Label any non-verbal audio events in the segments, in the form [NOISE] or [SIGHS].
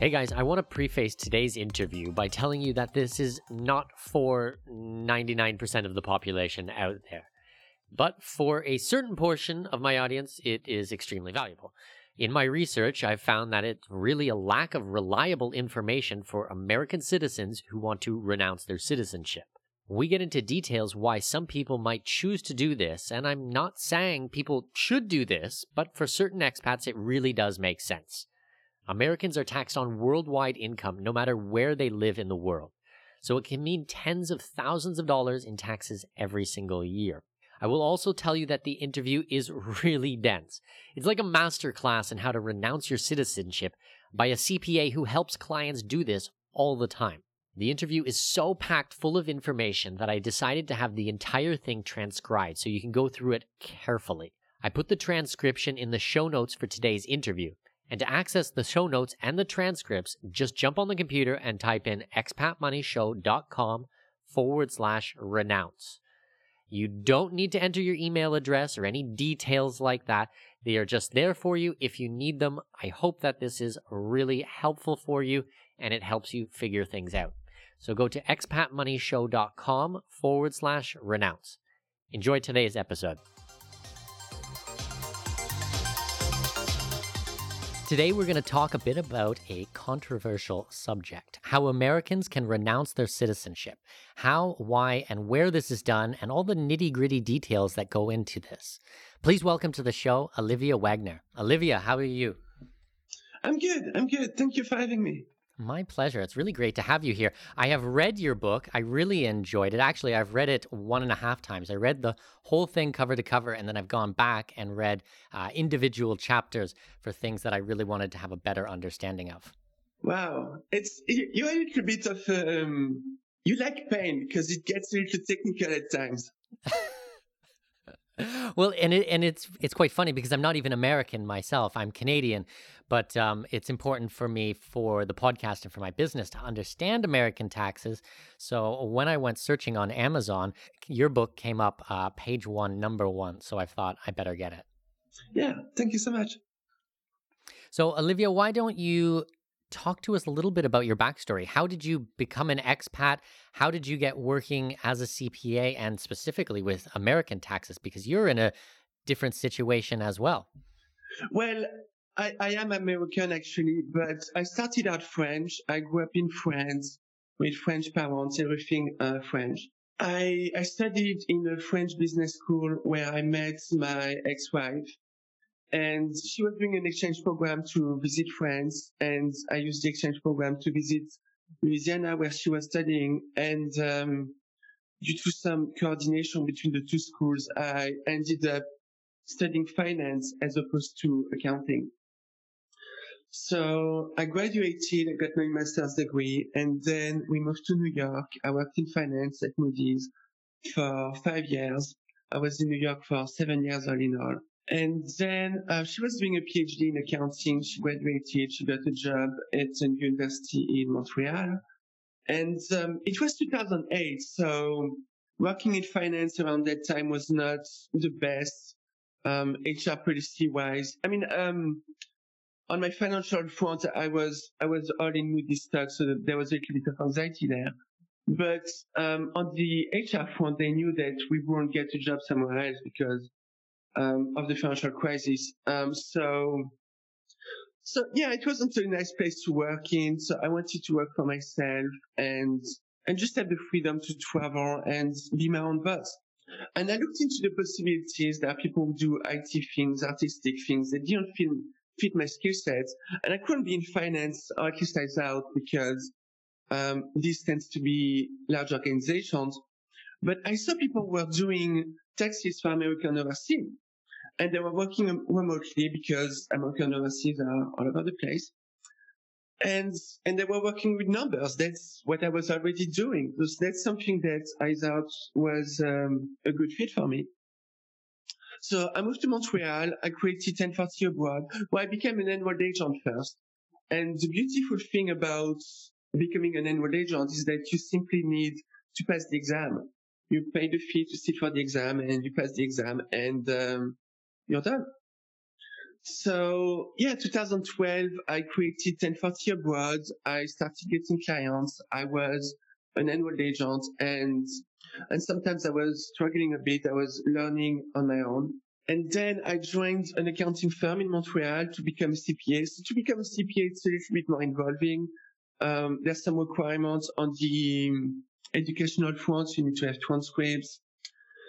Hey guys, I want to preface today's interview by telling you that this is not for 99% of the population out there. But for a certain portion of my audience, it is extremely valuable. In my research, I've found that it's really a lack of reliable information for American citizens who want to renounce their citizenship. We get into details why some people might choose to do this, and I'm not saying people should do this, but for certain expats, it really does make sense. Americans are taxed on worldwide income no matter where they live in the world. So it can mean tens of thousands of dollars in taxes every single year. I will also tell you that the interview is [LAUGHS] really dense. It's like a master class in how to renounce your citizenship by a CPA who helps clients do this all the time. The interview is so packed full of information that I decided to have the entire thing transcribed so you can go through it carefully. I put the transcription in the show notes for today's interview. And to access the show notes and the transcripts, just jump on the computer and type in expatmoneyshow.com forward slash renounce. You don't need to enter your email address or any details like that. They are just there for you if you need them. I hope that this is really helpful for you and it helps you figure things out. So go to expatmoneyshow.com forward slash renounce. Enjoy today's episode. Today, we're going to talk a bit about a controversial subject how Americans can renounce their citizenship, how, why, and where this is done, and all the nitty gritty details that go into this. Please welcome to the show Olivier Wagner. Olivier, how are you? I'm good. I'm good. Thank you for having me. My pleasure. It's really great to have you here. I have read your book. I really enjoyed it. Actually, I've read it one and a half times. I read the whole thing cover to cover, and then I've gone back and read uh, individual chapters for things that I really wanted to have a better understanding of. Wow, it's you're a little bit of um, you like pain because it gets a little technical at times. [LAUGHS] well, and it and it's it's quite funny because I'm not even American myself. I'm Canadian, but um, it's important for me for the podcast and for my business to understand American taxes. So when I went searching on Amazon, your book came up uh, page one, number one. So I thought I better get it. Yeah, thank you so much. So Olivier, why don't you talk to us a little bit about your backstory? How did you become an expat? How did you get working as a CPA and specifically with American taxes? Because you're in a different situation as well. Well, I, I am American actually, but I started out French. I grew up in France with French parents, everything uh, French. I, I studied in a French business school where I met my ex-wife and she was doing an exchange program to visit France and I used the exchange program to visit Louisiana where she was studying and um, due to some coordination between the two schools, I ended up studying finance as opposed to accounting. So I graduated, I got my master's degree, and then we moved to New York. I worked in finance at Moody's for five years. I was in New York for seven years all in all. And then uh, she was doing a PhD in accounting. She graduated. She got a job at a university in Montreal. And um, it was 2008. So working in finance around that time was not the best um, HR policy wise. I mean, um, on my financial front, I was I was all in Moody's stock, so there was a little bit of anxiety there. But um, on the HR front, they knew that we wouldn't get a job somewhere else because um, of the financial crisis. Um, so, so yeah, it wasn't a nice place to work in. So I wanted to work for myself and and just have the freedom to travel and be my own boss. And I looked into the possibilities that people do IT things, artistic things, They didn't fit, fit my skill sets. And I couldn't be in finance, or at least I because um, this tends to be large organizations. But I saw people were doing taxes for American overseas. And they were working remotely because American overseas are all over the place. And, and they were working with numbers. That's what I was already doing. So That's something that I thought was um, a good fit for me. So I moved to Montreal. I created 1040 Abroad, where I became an enrolled agent first. And the beautiful thing about becoming an enrolled agent is that you simply need to pass the exam. You pay the fee to sit for the exam and you pass the exam and um, you're done. So yeah, 2012, I created 1040 Abroad. I started getting clients. I was an enrolled agent and, and sometimes I was struggling a bit. I was learning on my own. And then I joined an accounting firm in Montreal to become a CPA. So to become a CPA, it's a little bit more involving. Um, there's some requirements on the educational front. You need to have transcripts.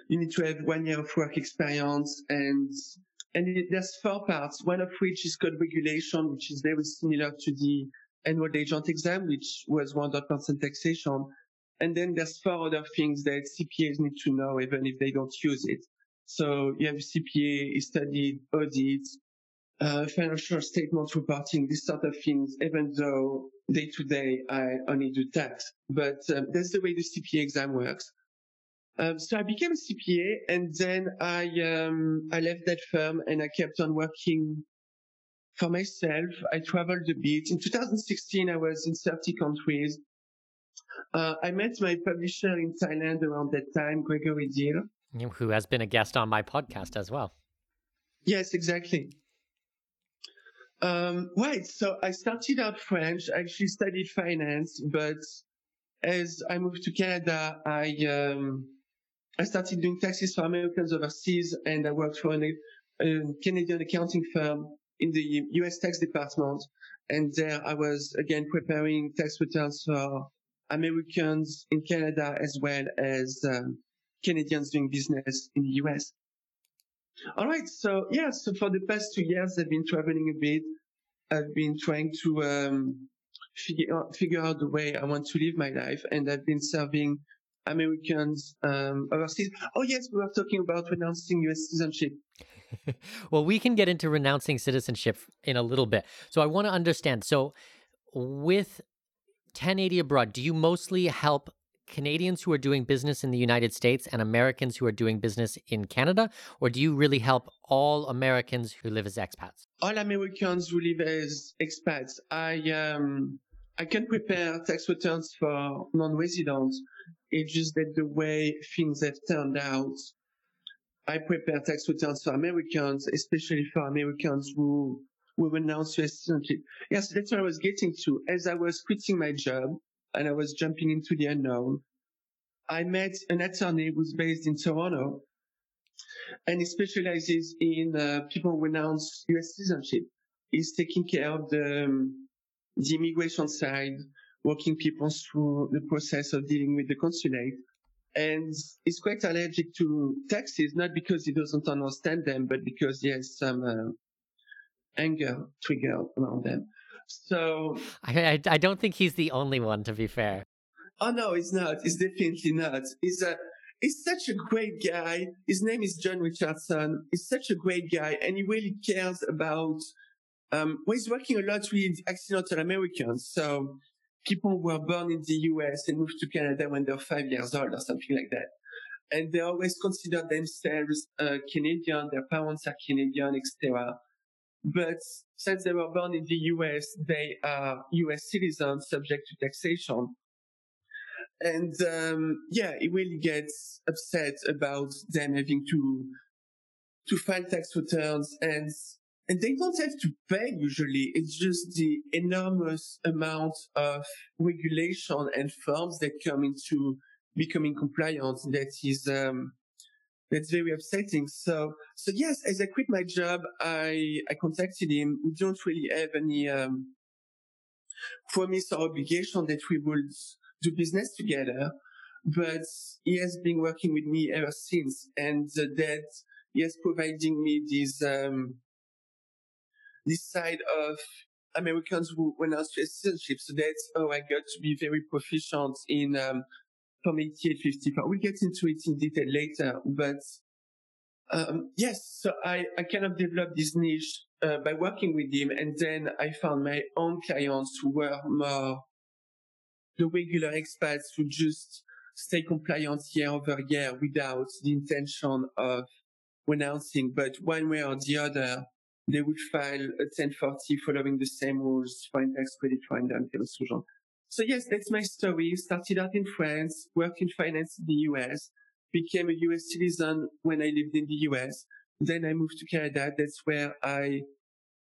You need to have one year of work experience and and it, there's four parts, one of which is called regulation, which is very similar to the enrolled agent exam, which was 100% taxation. And then there's four other things that CPAs need to know, even if they don't use it. So you have CPA studied audit, uh, financial statement reporting, this sort of things, even though day to day I only do tax. But um, that's the way the CPA exam works. Um, so I became a CPA and then I, um, I left that firm and I kept on working for myself. I traveled a bit. In 2016, I was in 30 countries. Uh, I met my publisher in Thailand around that time, Gregory Diehl. Who has been a guest on my podcast as well. Yes, exactly. Um, right. So I started out French. I actually studied finance, but as I moved to Canada, I, um, I started doing taxes for Americans overseas and I worked for a, a Canadian accounting firm in the US tax department. And there I was again preparing tax returns for Americans in Canada as well as um, Canadians doing business in the US. All right. So yeah, so for the past two years, I've been traveling a bit. I've been trying to um, figure, out, figure out the way I want to live my life. And I've been serving Americans um, overseas. Oh yes, we were talking about renouncing U.S. citizenship. [LAUGHS] well, we can get into renouncing citizenship in a little bit. So I want to understand. So with 1040 Abroad, do you mostly help Canadians who are doing business in the United States and Americans who are doing business in Canada? Or do you really help all Americans who live as expats? All Americans who live as expats. I um I can prepare tax returns for non-residents. It's just that the way things have turned out, I prepare tax returns for Americans, especially for Americans who who renounce US citizenship. Yes, that's what I was getting to. As I was quitting my job, and I was jumping into the unknown. I met an attorney who's based in Toronto and he specializes in uh, people who renounce US citizenship. He's taking care of the, um, the immigration side, walking people through the process of dealing with the consulate. And he's quite allergic to taxes, not because he doesn't understand them, but because he has some uh, anger trigger around them. So I, I, I don't think he's the only one, to be fair. Oh no, he's not. He's definitely not. He's a he's such a great guy. His name is John Richardson. He's such a great guy, and he really cares about. Um, well, he's working a lot with accidental Americans, so people who were born in the U.S. and moved to Canada when they're five years old or something like that, and they always consider themselves uh, Canadian. Their parents are Canadian, etc. But since they were born in the US, they are US citizens subject to taxation. And um, yeah, he really gets upset about them having to to file tax returns and and they don't have to pay usually. It's just the enormous amount of regulation and forms that come into becoming compliant that is um, that's very upsetting. So so yes, as I quit my job, I I contacted him. We don't really have any um, promise or obligation that we would do business together, but he has been working with me ever since, and uh, that he is providing me this um, this side of Americans who to citizenship. So that's how I got to be very proficient in um, Form 8854. We'll get into it in detail later, but um, yes, so I, I kind of developed this niche uh, by working with him, and then I found my own clients who were more the regular expats who just stay compliant year over year without the intention of renouncing, but one way or the other, they would file a 1040 following the same rules, foreign tax credit, foreign d'intérêt So yes, that's my story. Started out in France, worked in finance in the US, became a US citizen when I lived in the US. Then I moved to Canada. That's where I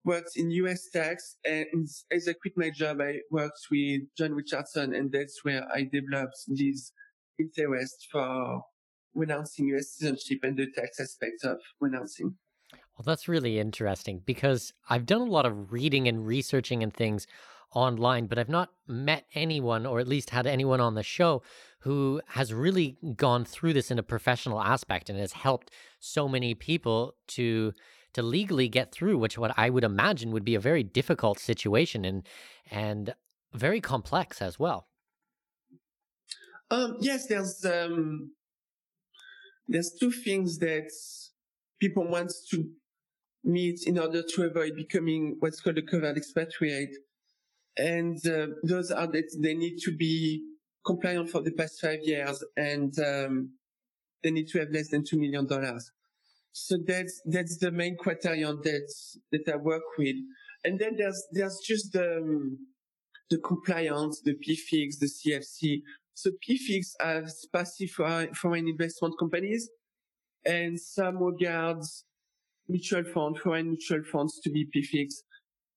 worked in US tax. And as I quit my job, I worked with John Richardson. And that's where I developed this interest for renouncing US citizenship and the tax aspect of renouncing. Well, that's really interesting because I've done a lot of reading and researching and things online, but I've not met anyone or at least had anyone on the show who has really gone through this in a professional aspect and has helped so many people to to legally get through which what I would imagine would be a very difficult situation and and very complex as well. Um, yes, there's um, there's two things that people want to meet in order to avoid becoming what's called a covered expatriate. And uh, those are that they need to be compliant for the past five years and um, they need to have less than $2 million. So that's, that's the main criterion that, that I work with. And then there's, there's just the, um, the compliance, the PFICs, the CFC. So PFICs are passive for foreign investment companies and some regards mutual fund, foreign mutual funds to be PFICs.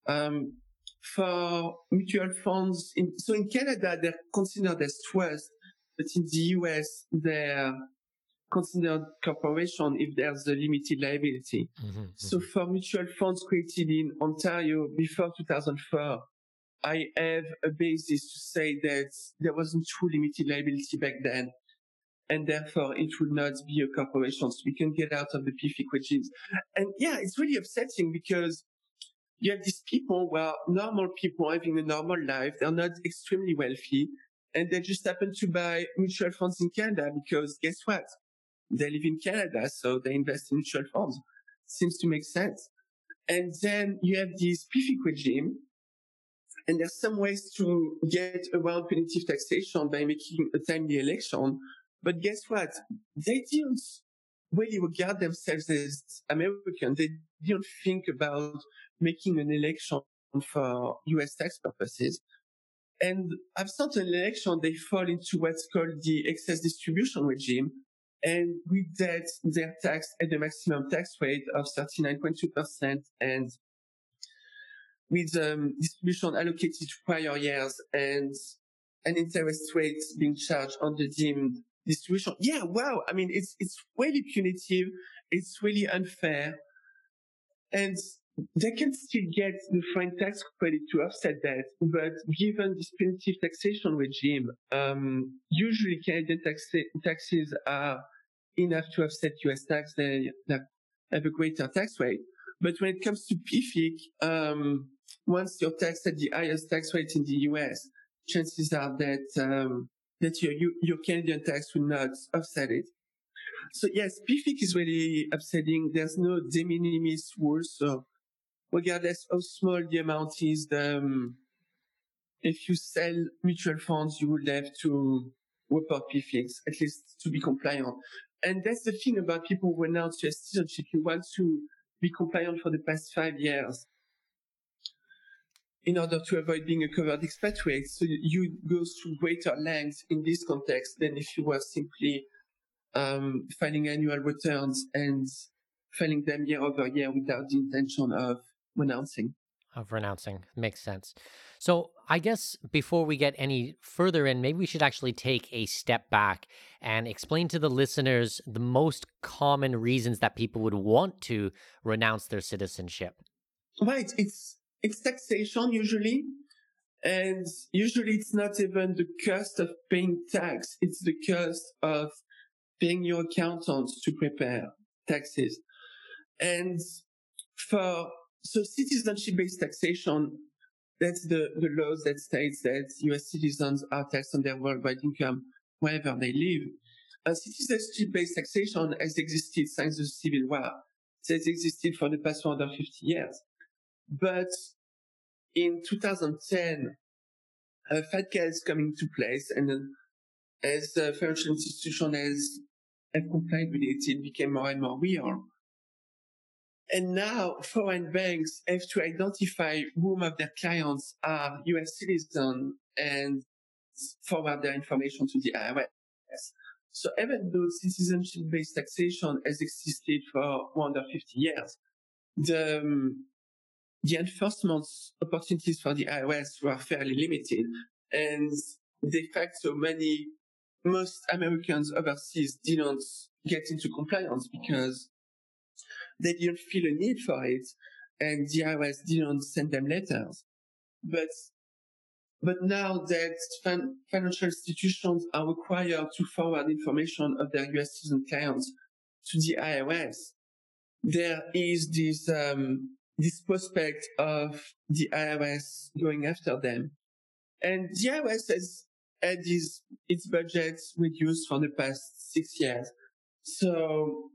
Um, for mutual funds, in, so in Canada, they're considered as trust, but in the US, they're considered corporation if there's a limited liability. Mm-hmm, so mm-hmm. for mutual funds created in Ontario before 2004, I have a basis to say that there wasn't true limited liability back then and therefore it would not be a corporation. So we can get out of the PFIC regimes. And yeah, it's really upsetting because you have these people, well, normal people having a normal life. They're not extremely wealthy and they just happen to buy mutual funds in Canada because guess what? They live in Canada, so they invest in mutual funds. Seems to make sense. And then you have this PFIC regime and there's some ways to get around punitive taxation by making a timely election but guess what? They didn't really regard themselves as American. They didn't think about making an election for US tax purposes. And after an election, they fall into what's called the excess distribution regime. And with that, they're taxed at the maximum tax rate of 39.2% and with um, distribution allocated to prior years and an interest rate being charged on the deemed distribution. Yeah, wow. I mean, it's, it's really punitive. It's really unfair. And they can still get the foreign tax credit to offset that. But given this punitive taxation regime, um, usually Canadian tax- taxes are enough to offset US tax. They have a greater tax rate. But when it comes to PFIC, um, once you're taxed at the highest tax rate in the US, chances are that um, that your, your Canadian tax will not offset it. So yes, PFIC is really upsetting. There's no de minimis rule. So regardless how small the amount is, the, um, if you sell mutual funds, you would have to report PFICs, at least to be compliant. And that's the thing about people who announce your citizenship. You want to be compliant for the past five years in order to avoid being a covered expatriate. So you go through greater lengths in this context than if you were simply um, filing annual returns and filing them year over year without the intention of renouncing. Of renouncing. Makes sense. So I guess before we get any further in, maybe we should actually take a step back and explain to the listeners the most common reasons that people would want to renounce their citizenship. Right. It's it's taxation usually. And usually it's not even the cost of paying tax. It's the cost of paying your accountants to prepare taxes. And for, so citizenship based taxation, that's the, the laws that states that US citizens are taxed on their worldwide income wherever they live. A citizenship based taxation has existed since the Civil War. It has existed for the past 150 years. But in 2010, uh, FATCA is coming to place, and as the financial institution has have complied with it, it became more and more real. And now [LAUGHS] foreign banks have to identify whom of their clients are US citizens and forward their information to the IRS. So even though citizenship-based taxation has existed for 150 years, the, um, the enforcement opportunities for the IRS were fairly limited. And de facto, many, most Americans overseas didn't get into compliance because they didn't feel a need for it and the IRS didn't send them letters. But, but now that fin- financial institutions are required to forward information of their US citizen clients to the IRS, there is this, um, this prospect of the IRS going after them. And the IRS has had its, its budgets reduced for the past six years. So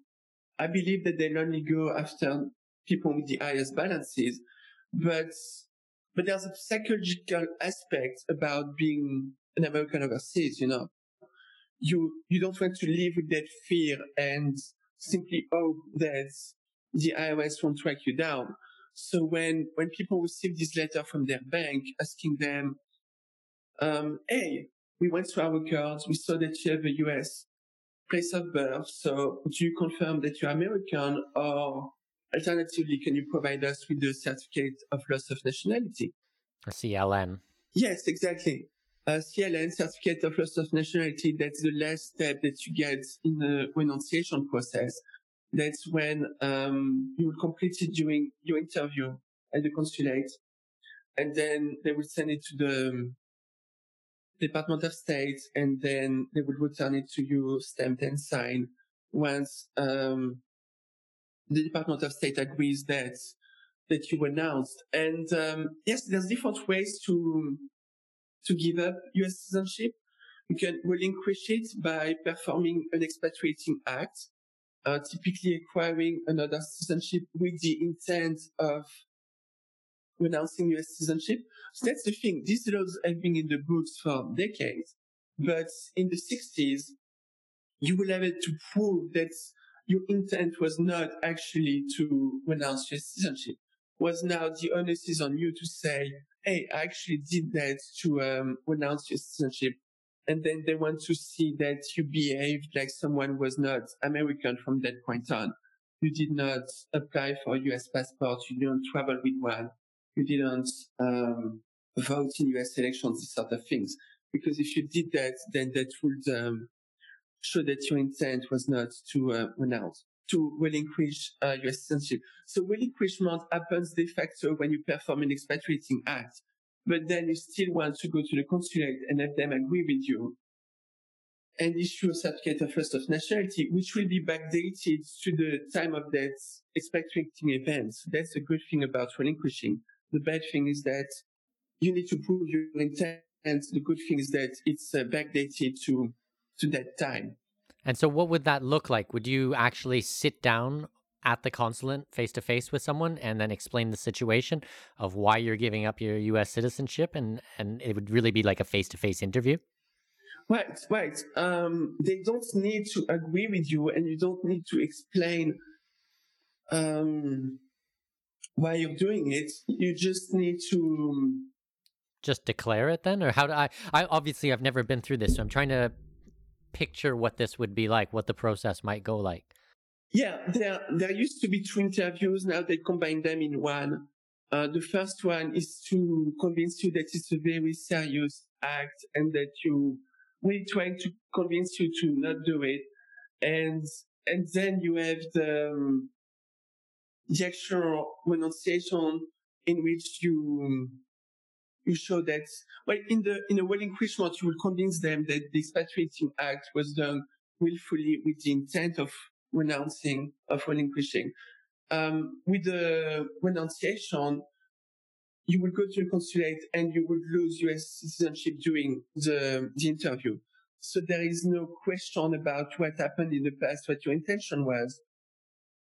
I believe that they'll only go after people with the highest balances, but, but there's a psychological aspect about being an American overseas, you know. You, you don't want to live with that fear and simply hope that the IRS won't track you down. So when, when people receive this letter from their bank asking them, um, hey, we went through our cards, we saw that you have a US place of birth. So do you confirm that you're American or alternatively, can you provide us with the certificate of loss of nationality? A CLN. Yes, exactly. A CLN, certificate of loss of nationality, that's the last step that you get in the renunciation process. That's when um, you will complete it during your interview at the consulate. And then they will send it to the Department of State, and then they would return it to you stamped and signed once um, the Department of State agrees that that you announced. And um, yes, there's different ways to to give up U.S. citizenship. You can relinquish it by performing an expatriating act, uh, typically acquiring another citizenship with the intent of renouncing US citizenship. So that's the thing. These laws have been in the books for decades, but in the 60s, you will have it to prove that your intent was not actually to renounce your citizenship. Was now the onus is on you to say, "Hey, I actually did that to um, renounce your citizenship," and then they want to see that you behaved like someone was not American from that point on. You did not apply for a U.S. passport. You didn't travel with one you didn't um, vote in US elections, these sort of things. Because if you did that, then that would um, show that your intent was not to uh, renounce, to relinquish uh, US citizenship. So relinquishment happens de facto when you perform an expatriating act, but then you still want to go to the consulate and have them agree with you and issue a certificate of loss of nationality, which will be backdated to the time of that expatriating event. That's a good thing about relinquishing. The bad thing is that you need to prove your intent. And the good thing is that it's uh, backdated to to that time. And so, what would that look like? Would you actually sit down at the consulate face to face with someone and then explain the situation of why you're giving up your U.S. citizenship, and and it would really be like a face to face interview? Right, right. Um, they don't need to agree with you, and you don't need to explain um, why you're doing it. You just need to just declare it then, or how do I? I obviously I've never been through this, so I'm trying to picture what this would be like, what the process might go like. Yeah, there there used to be two interviews. Now they combine them in one. Uh, the first one is to convince you that it's a very serious act and that you really trying to convince you to not do it. And, and then you have the, um, the actual renunciation in which you, you show that, well, in the, in a relinquishment, you will convince them that the expatriating act was done willfully with the intent of renouncing, of relinquishing. Um, with the renunciation, you will go to the consulate and you will lose US citizenship during the, the interview. So there is no question about what happened in the past, what your intention was.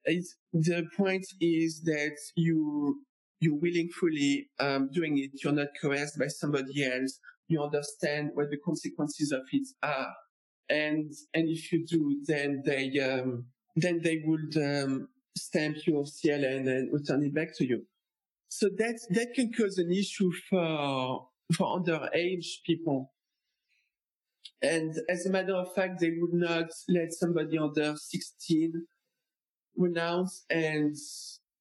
It's, the point is that you, you're willingly um, doing it. You're not coerced by somebody else. You understand what the consequences of it are. And, and if you do, then they, um, then they would, um, stamp your CLN and return it back to you. So that, that can cause an issue for, for underage people. And as a matter of fact, they would not let somebody under 16 renounce and,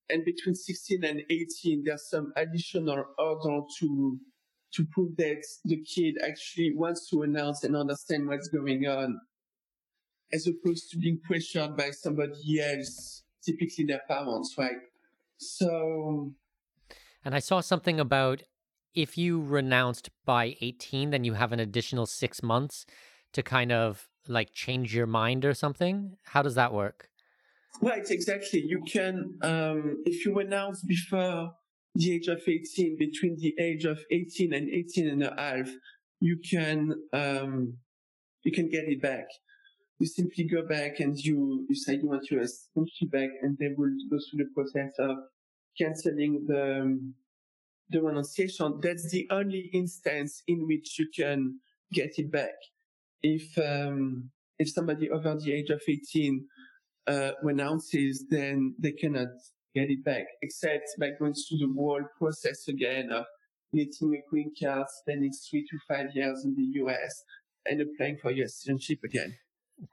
and between 16 and 18, there's some additional order to, to prove that the kid actually wants to announce and understand what's going on, as opposed to being pressured by somebody else, typically their parents, right? So. And I saw something about if you renounced by 18, then you have an additional six months to kind of like change your mind or something. How does that work? Right, exactly. You can, um, if you renounce before the age of 18, between the age of 18 and 18 and a half, you can, um, you can get it back. You simply go back and you, you say you want your citizenship back and they will go through the process of canceling the, um, the renunciation. That's the only instance in which you can get it back. If, um, if somebody over the age of 18, uh, renounces, then they cannot get it back, except by going through the whole process again of getting a green card, spending three to five years in the US, and applying for US citizenship again.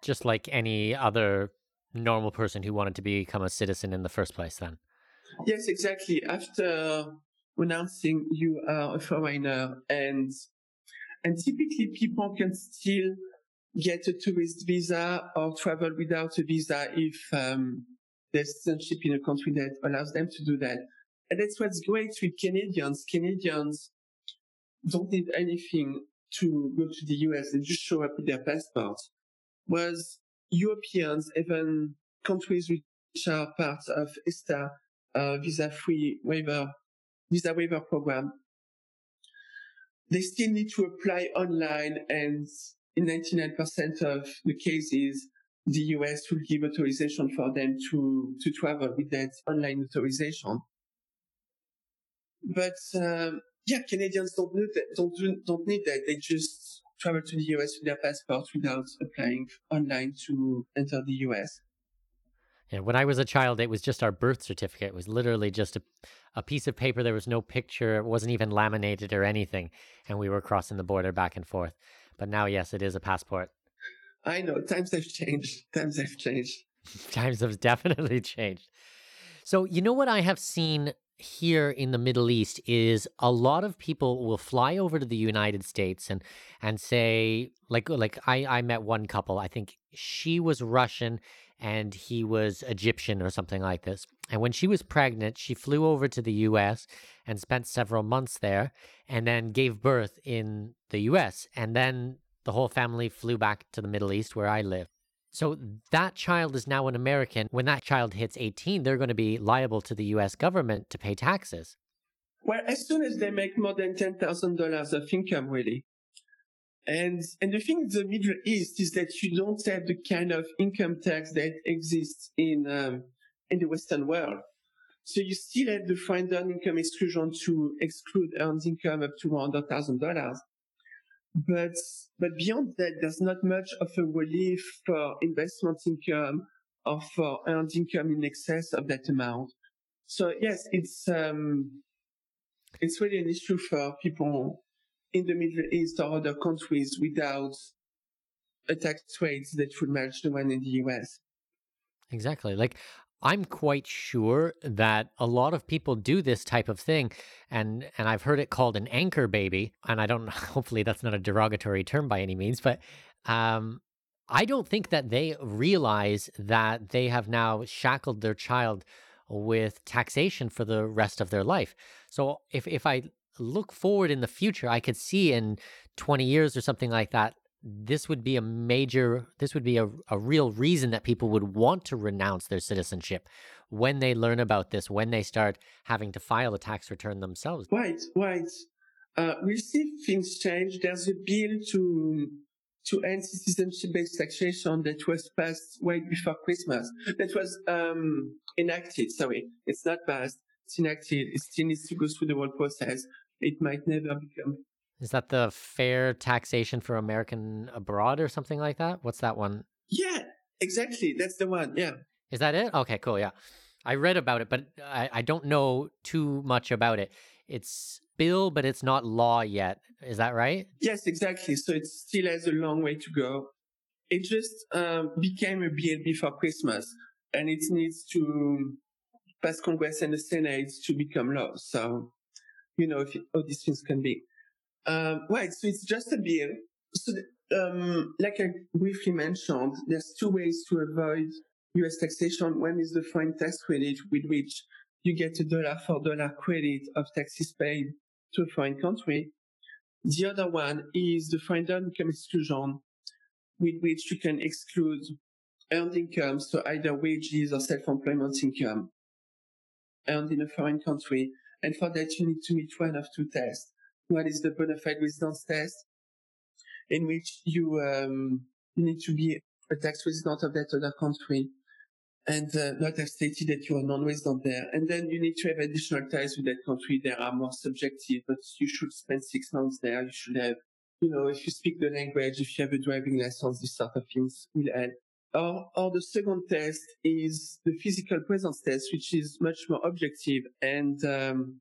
Just like any other normal person who wanted to become a citizen in the first place, then. Yes, exactly. After renouncing, you are a foreigner, and and typically people can still get a tourist visa or travel without a visa if um, there's citizenship in a country that allows them to do that. And that's what's great with Canadians. Canadians don't need anything to go to the US. They just show up with their passports. Whereas Europeans, even countries which are part of ESTA, uh, visa-free waiver, visa waiver program, they still need to apply online and in 99% of the cases, the US will give authorization for them to, to travel with that online authorization. But, um, yeah, Canadians don't need that, don't, don't need that. They just travel to the US with their passport without applying online to enter the US. Yeah, when I was a child, it was just our birth certificate. It was literally just a, a piece of paper. There was no picture. It wasn't even laminated or anything. And we were crossing the border back and forth. But now, yes, it is a passport. I know. Times have changed. Times have changed. [LAUGHS] Times have definitely changed. So, you know what I have seen here in the Middle East is a lot of people will fly over to the United States and and say like like I I met one couple I think she was Russian and he was Egyptian or something like this and when she was pregnant she flew over to the US and spent several months there and then gave birth in the US and then the whole family flew back to the Middle East where I live so that child is now an American. When that child hits 18, they're going to be liable to the US government to pay taxes. Well, as soon as they make more than $10,000 of income, really. And, and the thing in the Middle East is that you don't have the kind of income tax that exists in, um, in the Western world. So you still have the foreign earned income exclusion to exclude earned income up to $100,000. But, but beyond that, there's not much of a relief for investment income or for earned income in excess of that amount. So yes, it's, um, it's really an issue for people in the Middle East or other countries without a tax rate that would match the one in the US. Exactly. Like I'm quite sure that a lot of people do this type of thing and and I've heard it called an anchor baby and I don't [LAUGHS] hopefully that's not a derogatory term by any means but um I don't think that they realize that they have now shackled their child with taxation for the rest of their life. So if if I look forward in the future, I could see in 20 years or something like that this would be a major this would be a, a real reason that people would want to renounce their citizenship when they learn about this when they start having to file a tax return themselves. Right right. Uh, we see things change. There's a bill to to end citizenship-based taxation that was passed way before christmas that was um, enacted. Sorry it's not passed. It's enacted. It still needs to go through the whole process. It might never become is that the fair taxation for American abroad or something like that? What's that one? Yeah, exactly. That's the one. Yeah. Is that it? Okay, cool. Yeah. I read about it, but I, I don't know too much about it. It's bill, but it's not law yet. Is that right? Yes, exactly. So it still has a long way to go. It just um, became a bill before Christmas, and it needs to pass Congress and the Senate to become law. So, you know, if how these things can be. Um, right, so it's just a bill. So, um, like I briefly mentioned, there's two ways to avoid US taxation. One is the foreign tax credit, with which you get a dollar for dollar credit of taxes paid to a foreign country. The other one is the foreign income exclusion, with which you can exclude earned income, so either wages or self-employment income earned in a foreign country. And for that, you need to meet one of two tests. One is the bona fide residence test, in which you um, you need to be a tax resident of that other country and uh, not have stated that you are non-resident there. And then you need to have additional ties with that country. They are more subjective, but you should spend six months there. You should have, you know, if you speak the language, if you have a driving license, this sort of things will help. Or, or the second test is the physical presence test, which is much more objective and um,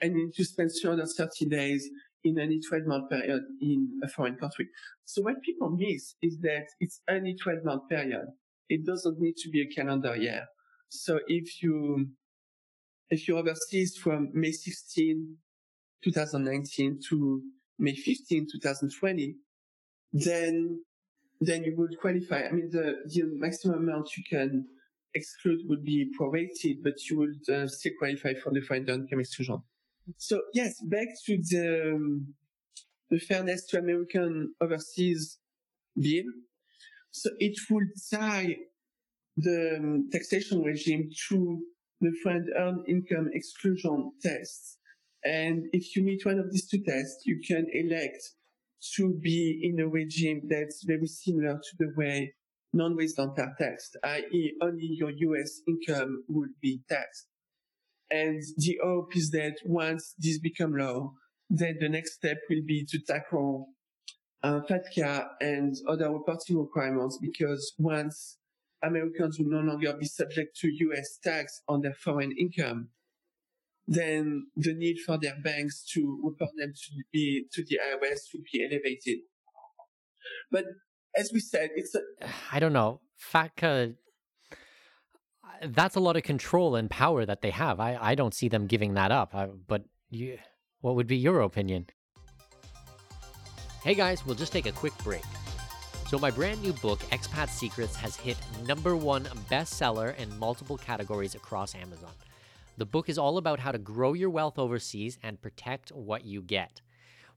and you need to spend 330 days in any 12 month period in a foreign country. So what people miss is that it's only 12 month period. It doesn't need to be a calendar year. So if you, if you're overseas from May 16, 2019 to May 15, 2020, then, then you would qualify. I mean, the, the maximum amount you can exclude would be prorated, but you would uh, still qualify for the foreign income exclusion. So yes, back to the um, the fairness to American overseas bill. So it would tie the um, taxation regime to the foreign earned income exclusion test. And if you meet one of these two tests, you can elect to be in a regime that's very similar to the way non-resident are taxed, i.e. only your US income would be taxed. And the hope is that once this become law, then the next step will be to tackle uh, FATCA and other reporting requirements because once Americans will no longer be subject to US tax on their foreign income, then the need for their banks to report them to be to the IRS will be elevated. But as we said, it's a I don't know. FATCA that's a lot of control and power that they have. I, I don't see them giving that up. I, but you, what would be your opinion? Hey guys, we'll just take a quick break. So, my brand new book, Expat Secrets, has hit number one bestseller in multiple categories across Amazon. The book is all about how to grow your wealth overseas and protect what you get.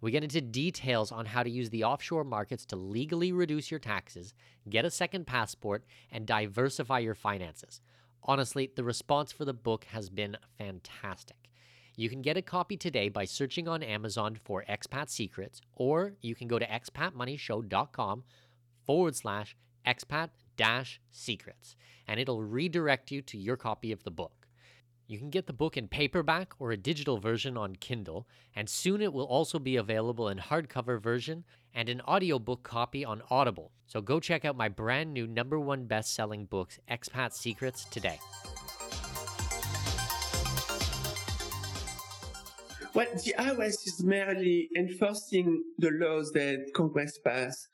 We get into details on how to use the offshore markets to legally reduce your taxes, get a second passport, and diversify your finances. Honestly, the response for the book has been fantastic. You can get a copy today by searching on Amazon for Expat Secrets, or you can go to expatmoneyshow.com forward slash expat dash secrets, and it'll redirect you to your copy of the book. You can get the book in paperback or a digital version on Kindle, and soon it will also be available in hardcover version and an audiobook copy on Audible. So go check out my brand new number one best selling books, Expat Secrets, today. Well, the IRS is merely enforcing the laws that Congress passed.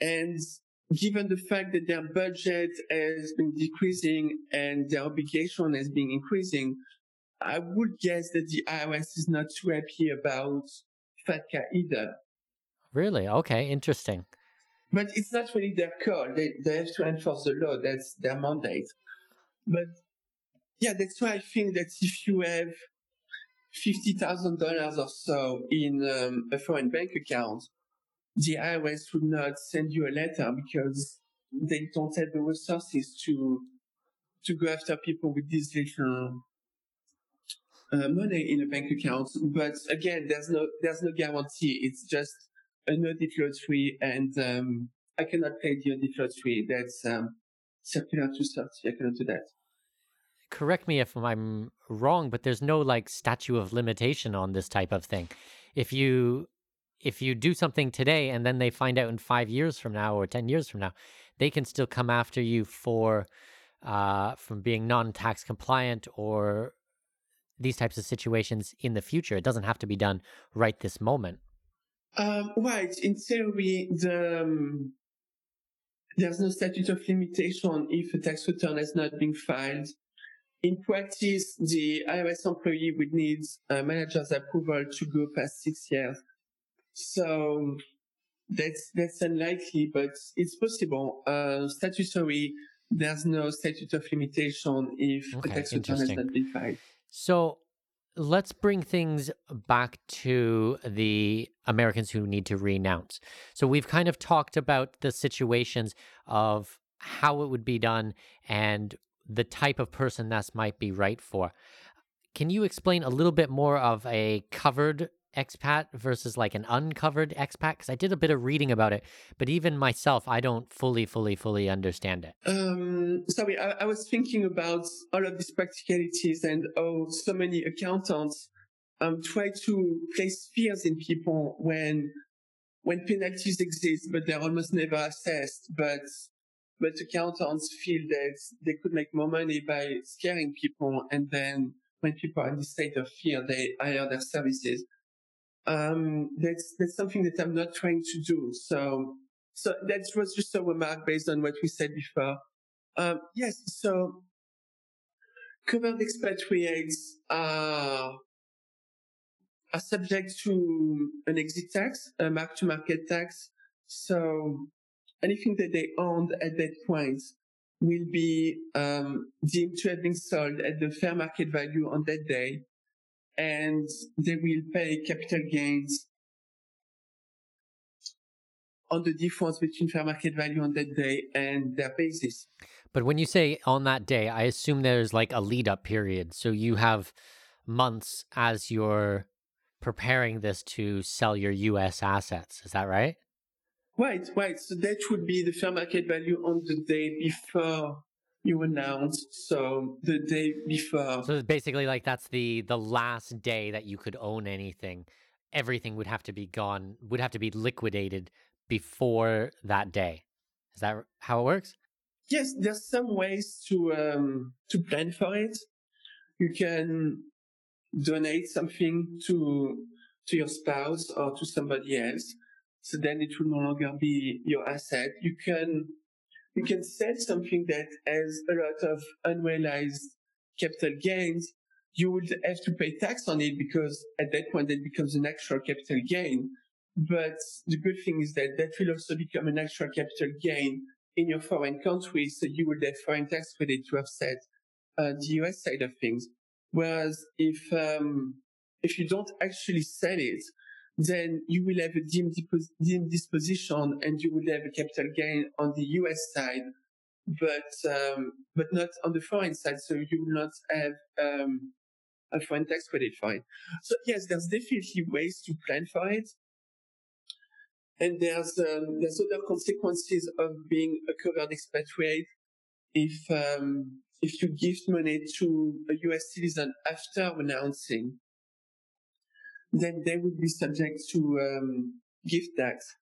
And given the fact that their budget has been decreasing and their obligation has been increasing, I would guess that the IRS is not too happy about FATCA either. Really? Okay, interesting. But it's not really their call. They, they have to enforce the law. That's their mandate. But yeah, that's why I think that if you have $50,000 or so in um, a foreign bank account, the IRS would not send you a letter because they don't have the resources to to go after people with this little uh, money in a bank account. But again, there's no there's no guarantee. It's just an audit lottery, and um, I cannot pay the audit lottery. That's um, Circular two thirty. I cannot do that. Correct me if I'm wrong, but there's no like statute of limitation on this type of thing. If you if you do something today and then they find out in five years from now or ten years from now, they can still come after you for uh, from being non-tax compliant or these types of situations in the future. It doesn't have to be done right this moment. Um, right. In theory, the, um, there's no statute of limitation if a tax return has not been filed. In practice, the IRS employee would need a manager's approval to go past six years. So that's that's unlikely, but it's possible. Uh, statutory, there's no statute of limitation if Okay, a tax return has interesting. not been filed. So let's bring things back to the Americans who need to renounce. So we've kind of talked about the situations of how it would be done and the type of person that might be right for. Can you explain a little bit more of a covered expat versus like an uncovered expat? Because I did a bit of reading about it, but even myself, I don't fully, fully, fully understand it. Um, sorry, I, I was thinking about all of these practicalities and oh, so many accountants um, try to place fears in people when when penalties exist, but they're almost never assessed. But but accountants feel that they could make more money by scaring people, and then when people are in this state of fear, they hire their services. Um, that's that's something that I'm not trying to do. So so that was just a remark based on what we said before. Um, yes, so covered expatriates are, are subject to an exit tax, a mark to market tax. So anything that they owned at that point will be um, deemed to have been sold at the fair market value on that day. And they will pay capital gains on the difference between fair market value on that day and their basis. But when you say on that day, I assume there's like a lead up period. So you have months as you're preparing this to sell your US assets. Is that right? Right, right. So that would be the fair market value on the day before you announced. So the day before. So it's basically like that's the the last day that you could own anything. Everything would have to be gone, would have to be liquidated before that day. Is that how it works? Yes, there's some ways to um, to plan for it. You can donate something to to your spouse or to somebody else, so then it will no longer be your asset. You can you can sell something that has a lot of unrealized capital gains. You would have to pay tax on it because at that point it becomes an actual capital gain. But the good thing is that that will also become an actual capital gain in your foreign country, so you would have foreign tax credit to offset uh, the US side of things. Whereas if um, if you don't actually sell it, then you will have a deemed, disposition and you will have a capital gain on the US side, but um, but not on the foreign side. So you will not have um, a foreign tax credit for it. So yes, there's definitely ways to plan for it. And there's um, there's other consequences of being a covered expatriate if um, if you give money to a U.S. citizen after renouncing, then they would be subject to um, gift tax.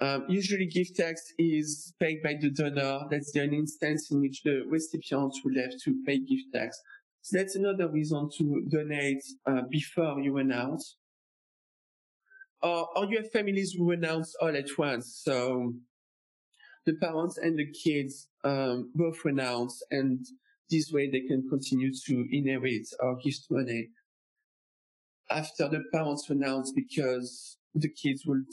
Um, usually, gift tax is paid by the donor. That's the only instance in which the recipient will have to pay gift tax. So that's another reason to donate uh, before you announce or, or you have families who announce all at once. So the parents and the kids um, both renounce, and this way they can continue to inherit or gift money after the parents renounce because the kids would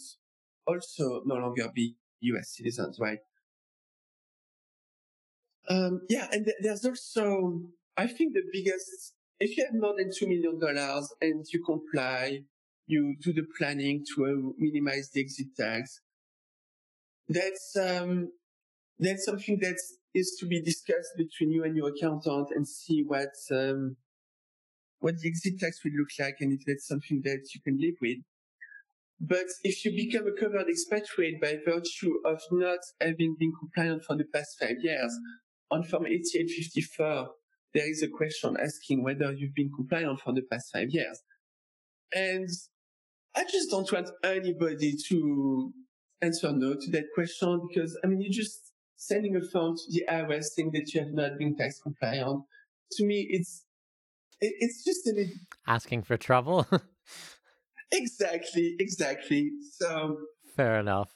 also no longer be U.S. citizens, right? Um, yeah, and th- there's also, I think the biggest, if you have more than $2 million and you comply, you do the planning to uh, minimize the exit tax, that's, um, that's something that is to be discussed between you and your accountant and see what, um, what the exit tax will look like and if that's something that you can live with. But if you become a covered expatriate by virtue of not having been compliant for the past five years, on Form 8854, there is a question asking whether you've been compliant for the past five years. And I just don't want anybody to answer no to that question because, I mean, you're just sending a form to the IRS saying that you have not been tax compliant. To me, it's, it's just a asking for trouble. [LAUGHS] exactly, exactly. So fair enough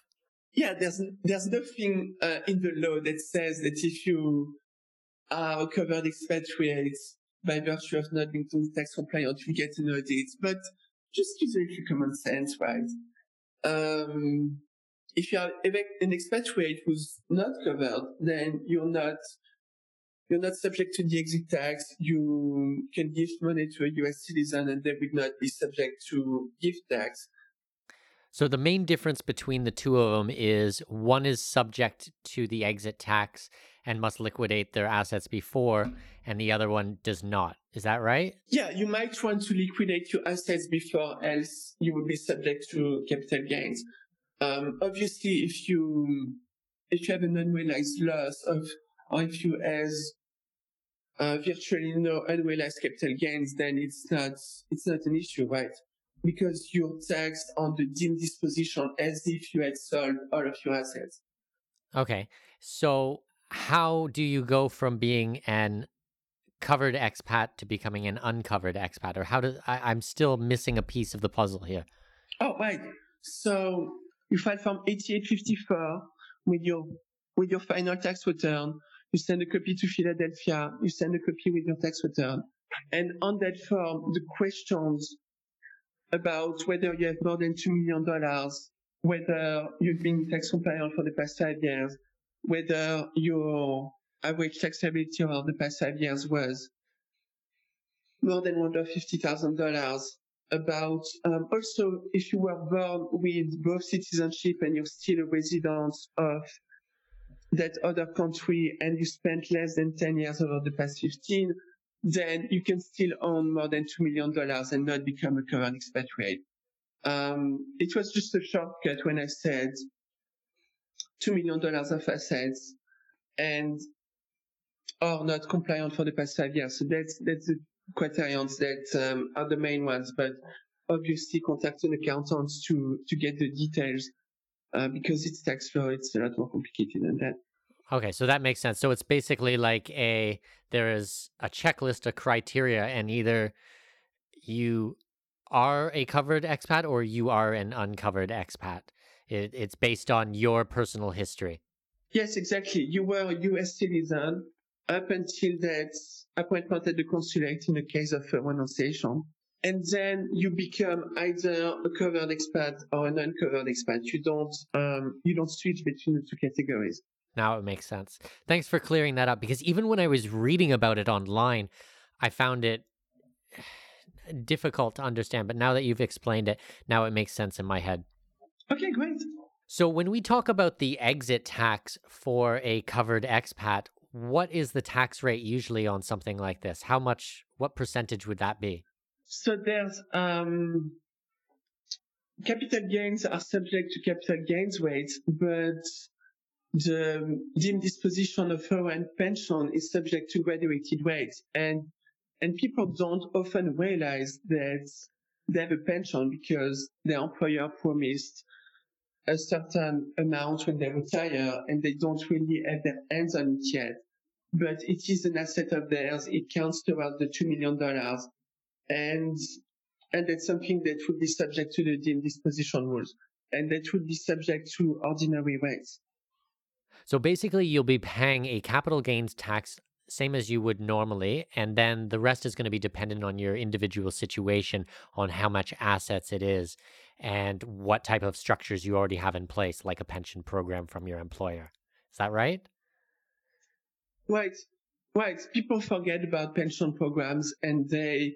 yeah, there's there's nothing uh, in the law that says that if you are a covered expatriate by virtue of not being tax compliant, you get an audit. But just use a little common sense, right? Um, if you are an expatriate who's not covered, then you're not you're not subject to the exit tax. You can give money to a U.S. citizen, and they will not be subject to gift tax. So the main difference between the two of them is one is subject to the exit tax and must liquidate their assets before, and the other one does not. Is that right? Yeah, you might want to liquidate your assets before, else you will be subject to capital gains. Um, obviously, if you if you have an unrealized loss of, or if you uh, virtually no unrealized capital gains, then it's not it's not an issue, right? because you're taxed on the deemed disposition as if you had sold all of your assets. Okay. So, how do you go from being an covered expat to becoming an uncovered expat? Or how do I, I'm still missing a piece of the puzzle here? Oh, right. So, you file Form 8854 with your, with your final tax return. You send a copy to Philadelphia. You send a copy with your tax return. And on that form, the questions about whether you have more than $2 million, whether you've been tax compliant for the past five years, whether your average tax liability over the past five years was more than $150,000 about um, also if you were born with both citizenship and you're still a resident of that other country and you spent less than 10 years over the past 15 then you can still own more than $2 million and not become a covered expatriate. Um, it was just a shortcut when I said $2 million of assets and are not compliant for the past five years. So that's, that's the criteria that um, are the main ones, but obviously contact an accountant to, to get the details uh, because it's tax law. It's a lot more complicated than that. Okay, so that makes sense. So it's basically like a there is a checklist of criteria, and either you are a covered expat or you are an uncovered expat. It, it's based on your personal history. Yes, exactly. You were a U.S. citizen up until that appointment at the consulate in the case of renunciation. And then you become either a covered expat or an uncovered expat. You don't, um, you don't switch between the two categories. Now it makes sense. Thanks for clearing that up because even when I was reading about it online, I found it [SIGHS] difficult to understand. But now that you've explained it, now it makes sense in my head. Okay, great. So when we talk about the exit tax for a covered expat, what is the tax rate usually on something like this? How much, what percentage would that be? So there's, um, capital gains are subject to capital gains rates, but the deemed disposition of foreign pension is subject to graduated rates and and people don't often realize that they have a pension because their employer promised a certain amount when they retire and they don't really have their hands on it yet. But it is an asset of theirs. It counts towards the $2 million. And, and that's something that would be subject to the deemed disposition rules. And that would be subject to ordinary rates. So basically, you'll be paying a capital gains tax same as you would normally, and then the rest is going to be dependent on your individual situation, on how much assets it is, and what type of structures you already have in place, like a pension program from your employer. Is that right? Right, right. People forget about pension programs, and they,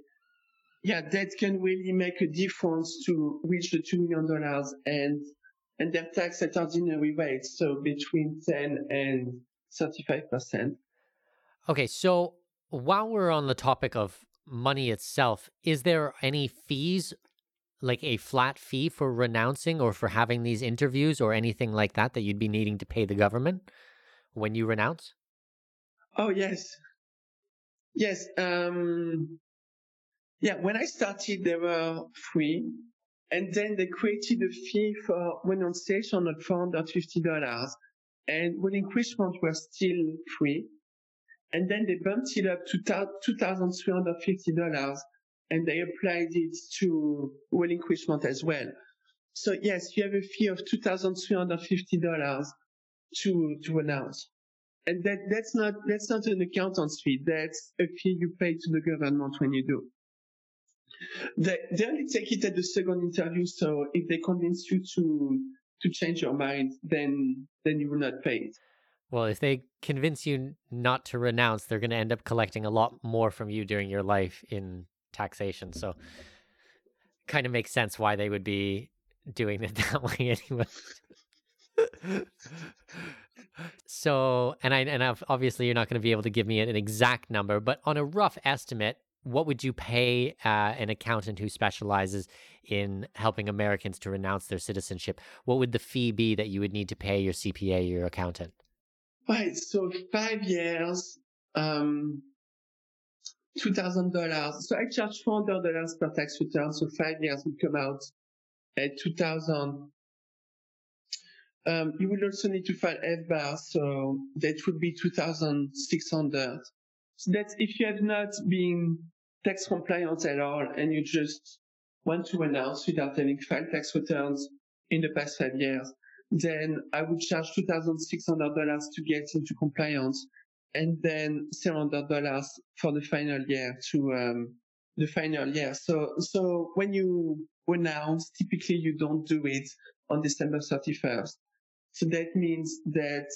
yeah, that can really make a difference to reach the two million dollars and and they're taxed at ordinary rates, so between ten and thirty-five percent. Okay, so while we're on the topic of money itself, is there any fees, like a flat fee for renouncing or for having these interviews or anything like that that you'd be needing to pay the government when you renounce? Oh yes, yes. Um, yeah, when I started, they were free, and then they created a fee for when four hundred fifty dollars, and when relinquishment were still free and then they bumped it up to $2,350 and they applied it to relinquishment as well. So yes, you have a fee of $2,350 to, to announce. And that, that's not, that's not an accountant's fee. That's a fee you pay to the government when you do. They, they only take it at the second interview. So if they convince you to, to change your mind, then, then you will not pay it. Well, if they convince you not to renounce, they're going to end up collecting a lot more from you during your life in taxation. So, kind of makes sense why they would be doing it [LAUGHS] that way anyway. so, and I and I've, obviously you're not going to be able to give me an exact number, but on a rough estimate, what would you pay uh, an accountant who specializes in helping Americans to renounce their citizenship? What would the fee be that you would need to pay your CPA, your accountant? Right. So five years, um, two thousand dollars. So I charge four hundred dollars per tax return. So five years would come out at two thousand. Um, you will also need to file FBAR, so that would be two thousand six hundred. So that's if you have not been tax compliance at all and you just want to announce without having filed tax returns in the past five years then I would charge $2,600 to get into compliance and then $700 for the final year to, um, the final year. So, so when you announce, typically you don't do it on December 31st. So that means that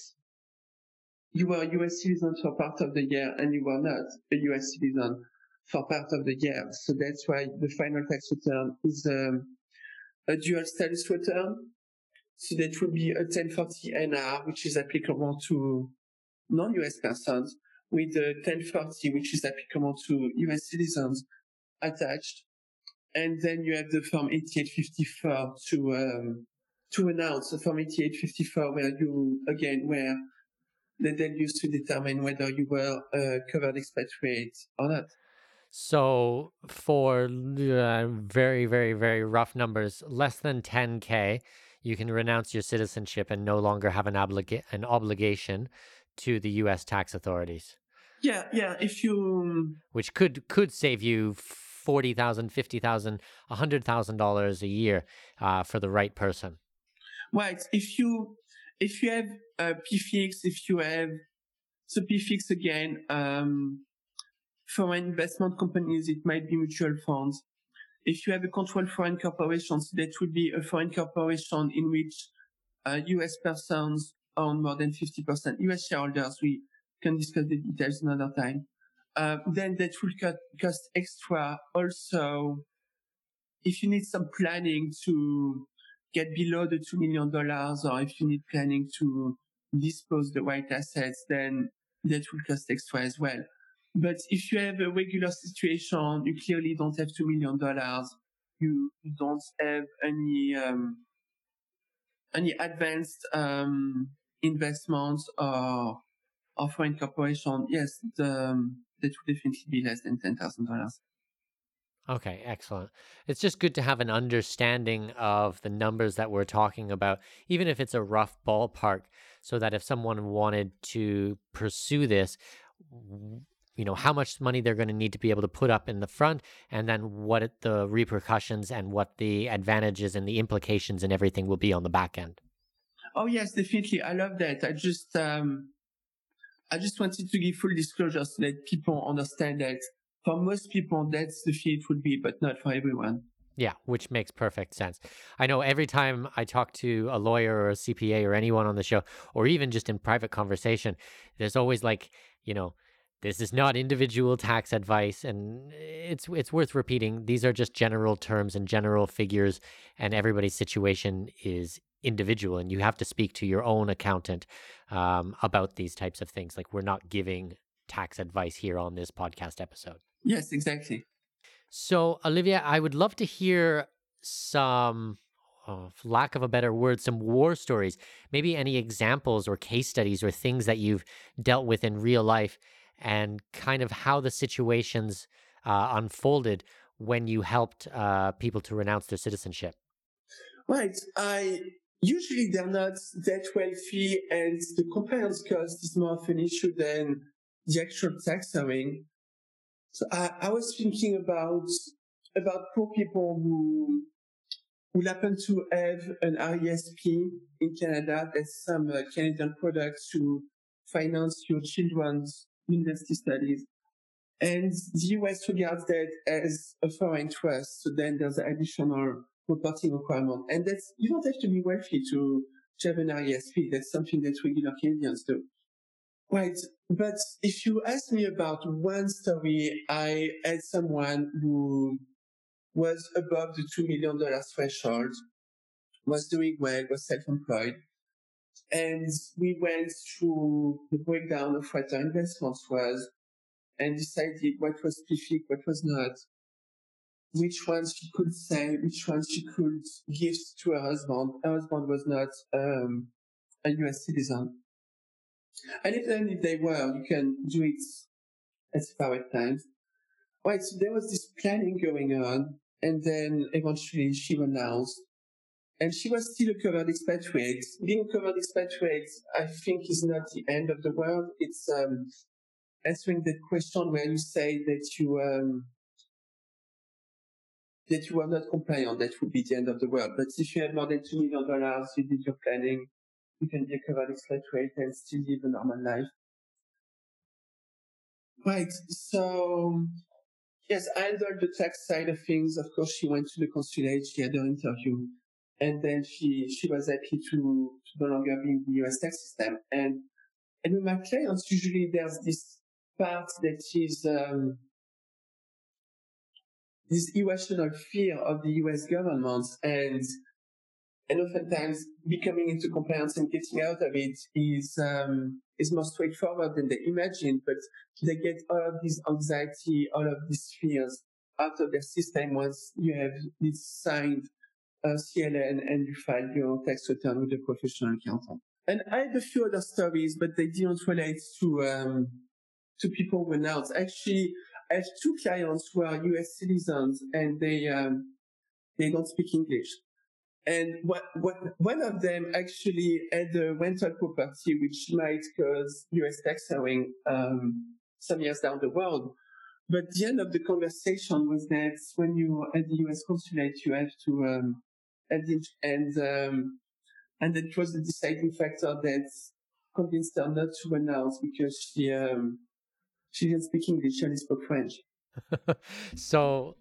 you are a US citizen for part of the year and you are not a US citizen for part of the year. So that's why the final tax return is um, a dual status return so that would be a 1040 NR, which is applicable to non-US persons, with the 1040, which is applicable to US citizens attached. And then you have the Form 8854 to, um, to announce the Form 8854 where you, again, where they then used to determine whether you were a covered expatriate or not. So, for uh, very, very, very rough numbers, less than 10K, you can renounce your citizenship and no longer have an, obliga- an obligation to the U.S. tax authorities. Yeah, yeah. If you, which could could save you forty thousand, fifty thousand, a hundred thousand dollars a year uh, for the right person. Right. If you if you have a PFICs, if you have the PFICs again, um, for investment companies, it might be mutual funds if you have a controlled foreign corporation, so that would be a foreign corporation in which uh, U.S. persons own more than 50%. U.S. shareholders, we can discuss the details another time. Uh, then that will cut, cost extra. Also, if you need some planning to get below the $2 million or if you need planning to dispose the right assets, then that will cost extra as well. But if you have a regular situation, you clearly don't have $2 million. You, don't have any, um, any advanced, um, investments or, or foreign corporation. Yes, the, um, that would definitely be less than $10,000. Okay, excellent. It's just good to have an understanding of the numbers that we're talking about, even if it's a rough ballpark, so that if someone wanted to pursue this, you know how much money they're going to need to be able to put up in the front and then what it, the repercussions and what the advantages and the implications and everything will be on the back end Oh yes, definitely. I love that. I just, um, I just wanted to give full disclosure so that people understand that for most people, that's the fee it would be, but not for everyone. Yeah, which makes perfect sense. I know every time I talk to a lawyer or a CPA or anyone on the show, or even just in private conversation, there's always like, you know, this is not individual tax advice, and it's it's worth repeating. These are just general terms and general figures, and everybody's situation is individual, and you have to speak to your own accountant um, about these types of things. Like we're not giving tax advice here on this podcast episode. Yes, exactly. So, Olivier, I would love to hear some, oh, lack of a better word, some war stories. Maybe any examples or case studies or things that you've dealt with in real life, and kind of how the situations uh, unfolded when you helped uh, people to renounce their citizenship. Right. I usually they're not that wealthy, and the compliance cost is more of an issue than the actual tax owing. So I, I was thinking about about poor people who who happen to have an RESP in Canada. There's some uh, Canadian products to finance your children's university studies. And the US regards that as a foreign trust. So then there's an additional reporting requirement. And that's, you don't have to be wealthy to, have an RESP. That's something that regular Canadians do. Right. But if you ask me about one story, I had someone who was above the $2 million threshold, was doing well, was self-employed. And we went through the breakdown of what our investments was and decided what was specific, what was not, which ones she could sell, which ones she could give to her husband. Her husband was not um, a US citizen. And even if they were, you can do it at separate times. Right, so there was this planning going on, and then eventually she announced, and she was still a covered expatriate. Being a covered expatriate, I think, is not the end of the world. It's um, answering that question where you say that you um, that you are not compliant. That would be the end of the world. But if you have more than two million dollars, you did your planning, you can be a covered expatriate and still live a normal life. Right. So, yes, I handled the tax side of things. Of course, she went to the consulate. She had her interview. And then she, she was happy to, to no longer be in the US tax system. And, and with my clients, usually there's this part that is, um, this irrational fear of the US government and and oftentimes becoming into compliance and getting out of it is um, is more straightforward than they imagine. But they get all of this anxiety, all of these fears out of their system once you have this signed uh, CLN and you file your tax return with a professional accountant. And I have a few other stories, but they didn't relate to um, to people who announced. Actually, I have two clients who are U.S. citizens and they um, they don't speak English. And what, what, one of them actually had a rental property which might cause US tax owing um, some years down the road. But the end of the conversation was that when you at the US consulate, you have to um, the, and um, and that was the deciding factor that convinced her not to announce because she um, she didn't speak English, she only spoke French. [LAUGHS] so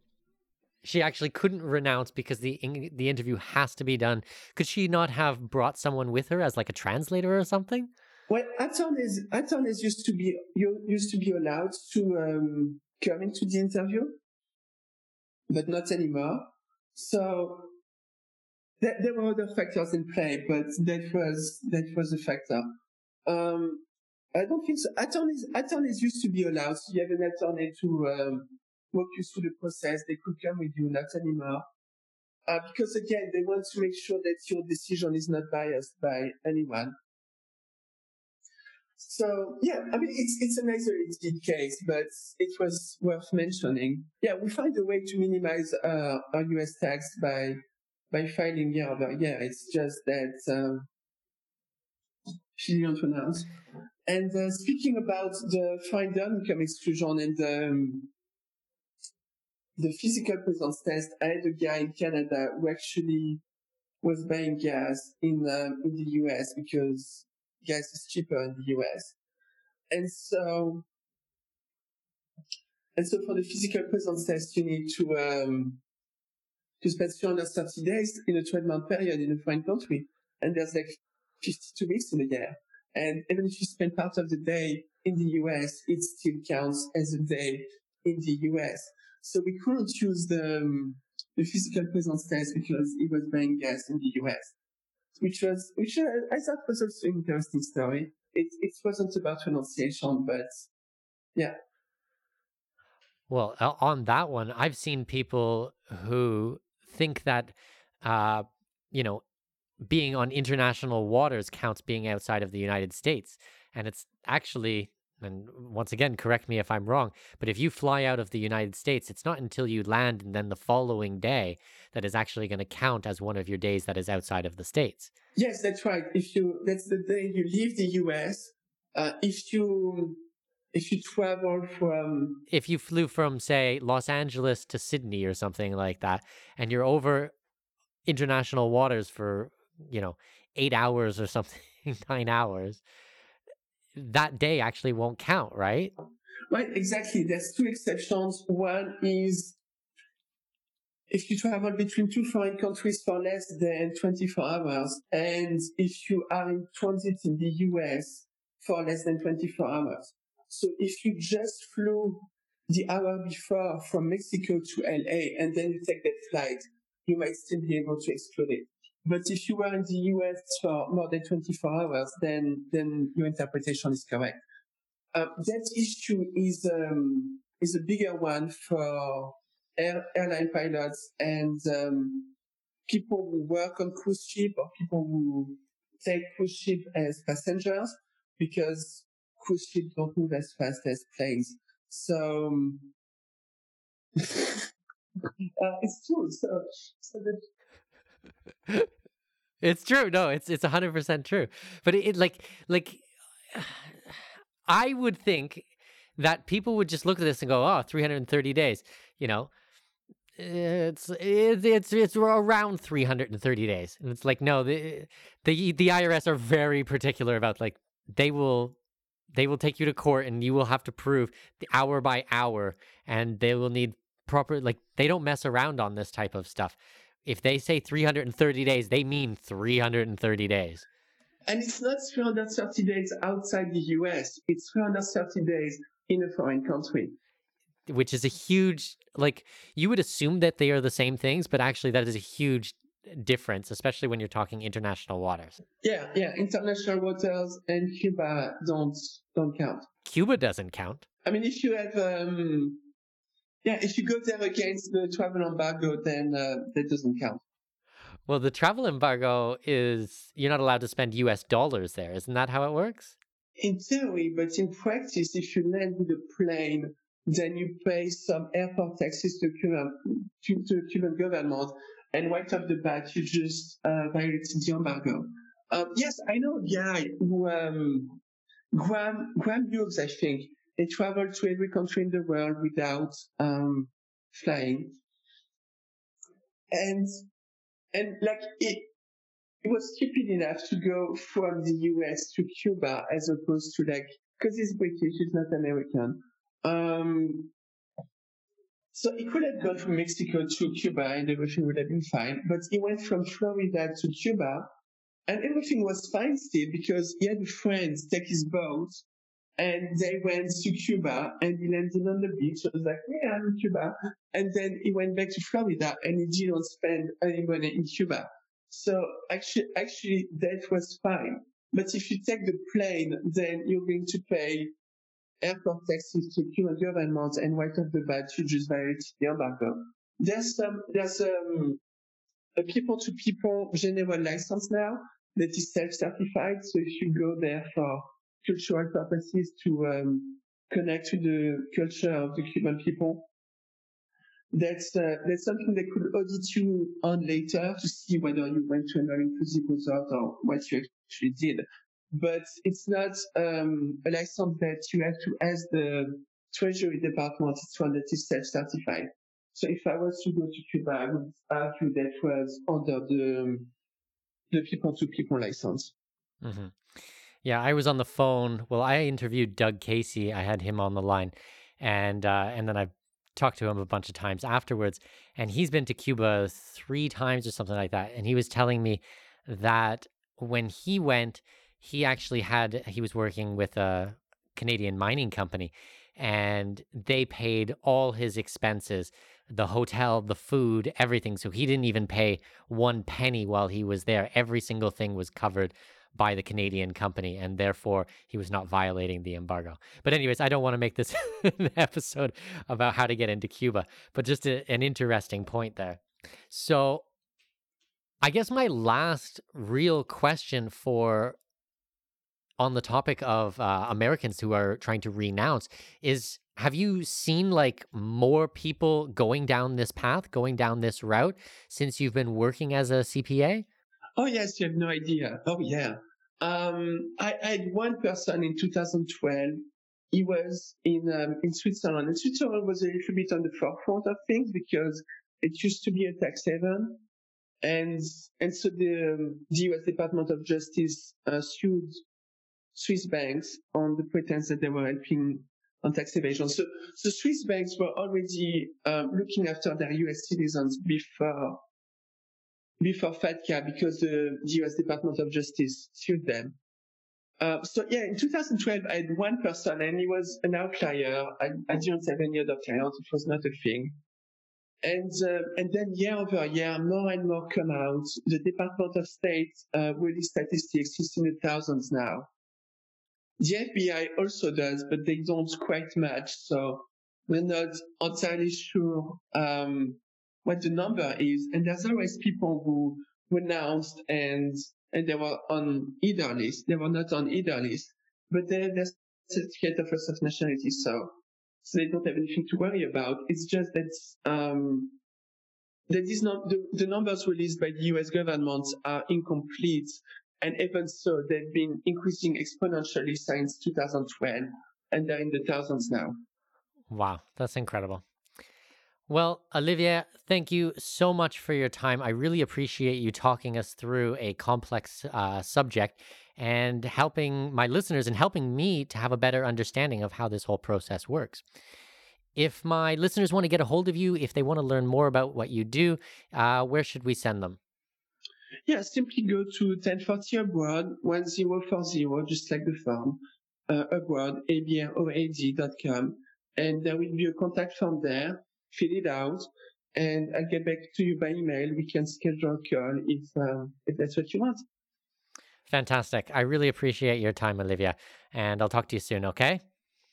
she actually couldn't renounce because the the interview has to be done. Could she not have brought someone with her as like a translator or something? Well, attorneys attorneys used to be used to be allowed to um, come into the interview, but not anymore. So there, there were other factors in play, but that was that was a factor. Um, I don't think so. Attorneys attorneys used to be allowed. So you have an attorney to um, walk you through the process. They could come with you, not anymore. Uh, because again, they want to make sure that your decision is not biased by anyone. So yeah, I mean, it's, it's an isolated case, but it was worth mentioning. Yeah, we find a way to minimize, uh, our US tax by, by filing year over year. It's just that, um, she didn't pronounce. And uh, speaking about the foreign income exclusion and um, the physical presence test, I had a guy in Canada who actually was buying gas in um, in the US because gas is cheaper in the US, and so and so for the physical presence test, you need to um, to spend 330 days in a 12 month period in a foreign country, and there's like 52 weeks in a year. And even if you spend part of the day in the US, it still counts as a day in the US. So we couldn't use the, um, the physical presence test because it was being gas in the US, which was, which I thought was also an interesting story. It, it wasn't about pronunciation, but yeah. Well, on that one, I've seen people who think that, uh, you know, being on international waters counts being outside of the United States. And it's actually, and once again, correct me if I'm wrong, but if you fly out of the United States, it's not until you land and then the following day that is actually going to count as one of your days that is outside of the States. Yes, that's right. If you, that's the day you leave the US. Uh, if you, if you travel from if you flew from say Los Angeles to Sydney or something like that and you're over international waters for you know, eight hours or [LAUGHS] something, nine hours, that day actually won't count, right? Right, exactly. There's two exceptions. One is if you travel between two foreign countries for less than 24 hours, and if you are in transit in the US for less than 24 hours. So if you just flew the hour before from Mexico to LA and then you take that flight, you might still be able to exclude it. But if you were in the US for more than 24 hours, then, then your interpretation is correct. Uh, that issue is, um, is a bigger one for air, airline pilots and, um, people who work on cruise ship or people who take cruise ship as passengers because cruise don't move as fast as planes. So, um, [LAUGHS] uh, it's true. So, so that it's true. No, it's it's hundred percent true. But it, it, like like [SIGHS] I would think that people would just look at this and go, "Oh, 330 days." You know, it's it's it's it's around 330 days, and it's like no, the the the IRS are very particular about like they will they will take you to court and you will have to prove the hour by hour, and they will need proper like they don't mess around on this type of stuff if they say 330 days, they mean 330 days. And it's not 330 days outside the US, it's 330 days in a foreign country. Which is a huge, like, you would assume that they are the same things, but actually, that is a huge difference, especially when you're talking international waters. Yeah, yeah, international waters and Cuba don't don't count. Cuba doesn't count. I mean, if you have um, yeah, if you go there against the travel embargo, then uh, that doesn't count. Well, the travel embargo is you're not allowed to spend US dollars there. Isn't that how it works? In theory, but in practice, if you land with a plane, then you pay some airport taxes to Cuban, to, to Cuban government, and right off the bat, you just uh, violated the embargo. Um, yes, I know a guy um, Graham, Graham Hughes, I think, they traveled to every country in the world without um, flying, and and like it, it was stupid enough to go from the US to Cuba as opposed to like because he's British, he's not American. Um, so he could have gone from Mexico to Cuba and everything would have been fine. But he went from Florida to Cuba and everything was fine still because he had friends take his boat and they went to Cuba and he landed on the beach. I was like, yeah, I'm in Cuba. And then he went back to Florida and he didn't spend any money in Cuba. So actually, actually that was fine. But if you take the plane, then you're going to pay airport taxis to Cuban government and right off the bat, you just violate the embargo. There's some, there's um, a people to people general license now that is self-certified. So if you go there for cultural purposes to um, connect to the culture of the Cuban people. That's uh, that's something they could audit you on later to see whether you went to an all-inclusive resort or what you actually did. But it's not um, a license that you have to ask the Treasury Department. It's one that is self-certified. So if I was to go to Cuba, I would argue that was under the the people to people license. Mm-hmm. Yeah, I was on the phone. Well, I interviewed Doug Casey. I had him on the line, and uh, and then I talked to him a bunch of times afterwards. And he's been to Cuba three times or something like that. And he was telling me that when he went, he actually had he was working with a Canadian mining company, and they paid all his expenses the hotel, the food, everything. So he didn't even pay one penny while he was there. Every single thing was covered by the Canadian company, and therefore he was not violating the embargo. But, anyways, I don't want to make this [LAUGHS] an episode about how to get into Cuba, but just a, an interesting point there. So, I guess my last real question for on the topic of uh, Americans who are trying to renounce is have you seen like more people going down this path, going down this route since you've been working as a CPA? Oh yes, you have no idea. Oh yeah. Um, I, I, had one person in 2012. He was in um, in Switzerland, and Switzerland was a little bit on the forefront of things because it used to be a tax haven, and and so the um, the U.S. Department of Justice uh, sued Swiss banks on the pretense that they were helping on tax evasion. So the Swiss banks were already um, looking after their US citizens before before FATCA because the, US Department of Justice sued them. Uh, so yeah, in 2012, I had one person and he was an outlier. I, I didn't have any other clients. It was not a thing. And, uh, and then year over year, more and more come out. The Department of State uh, release statistics. It's in the thousands now. The FBI also does, but they don't quite match. So we're not entirely sure um, what the number is. And there's always people who renounced and and they were on either list. They were not on either list, but they have certificate of first of nationality, so so they don't have anything to worry about. It's just that um, that is not the, the numbers released by the U.S. government are incomplete and even so, they've been increasing exponentially since 2012, and they're in the thousands now. Wow, that's incredible. Well, Olivier, thank you so much for your time. I really appreciate you talking us through a complex uh, subject and helping my listeners and helping me to have a better understanding of how this whole process works. If my listeners want to get a hold of you, if they want to learn more about what you do, uh, where should we send them? Yeah, simply go to 1040 abroad, 1040, just like the farm, uh, abroad, abroad.com, and there will be a contact form there. Fill it out, and I'll get back to you by email. We can schedule a call if, um, if that's what you want. Fantastic. I really appreciate your time, Olivier, and I'll talk to you soon, okay?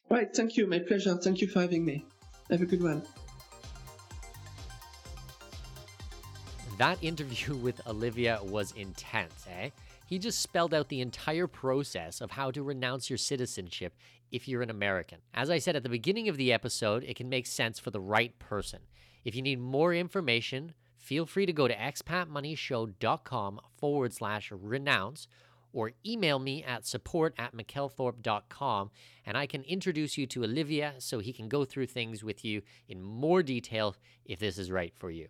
Right. Thank you. My pleasure. Thank you for having me. Have a good one. That interview [LAUGHS] with Olivier was intense, eh? He just spelled out the entire process of how to renounce your citizenship if you're an American. As I said at the beginning of the episode, it can make sense for the right person. If you need more information, feel free to go to expatmoneyshow.com forward slash renounce or email me at support at mikkelthorup.com and I can introduce you to Olivier so he can go through things with you in more detail if this is right for you.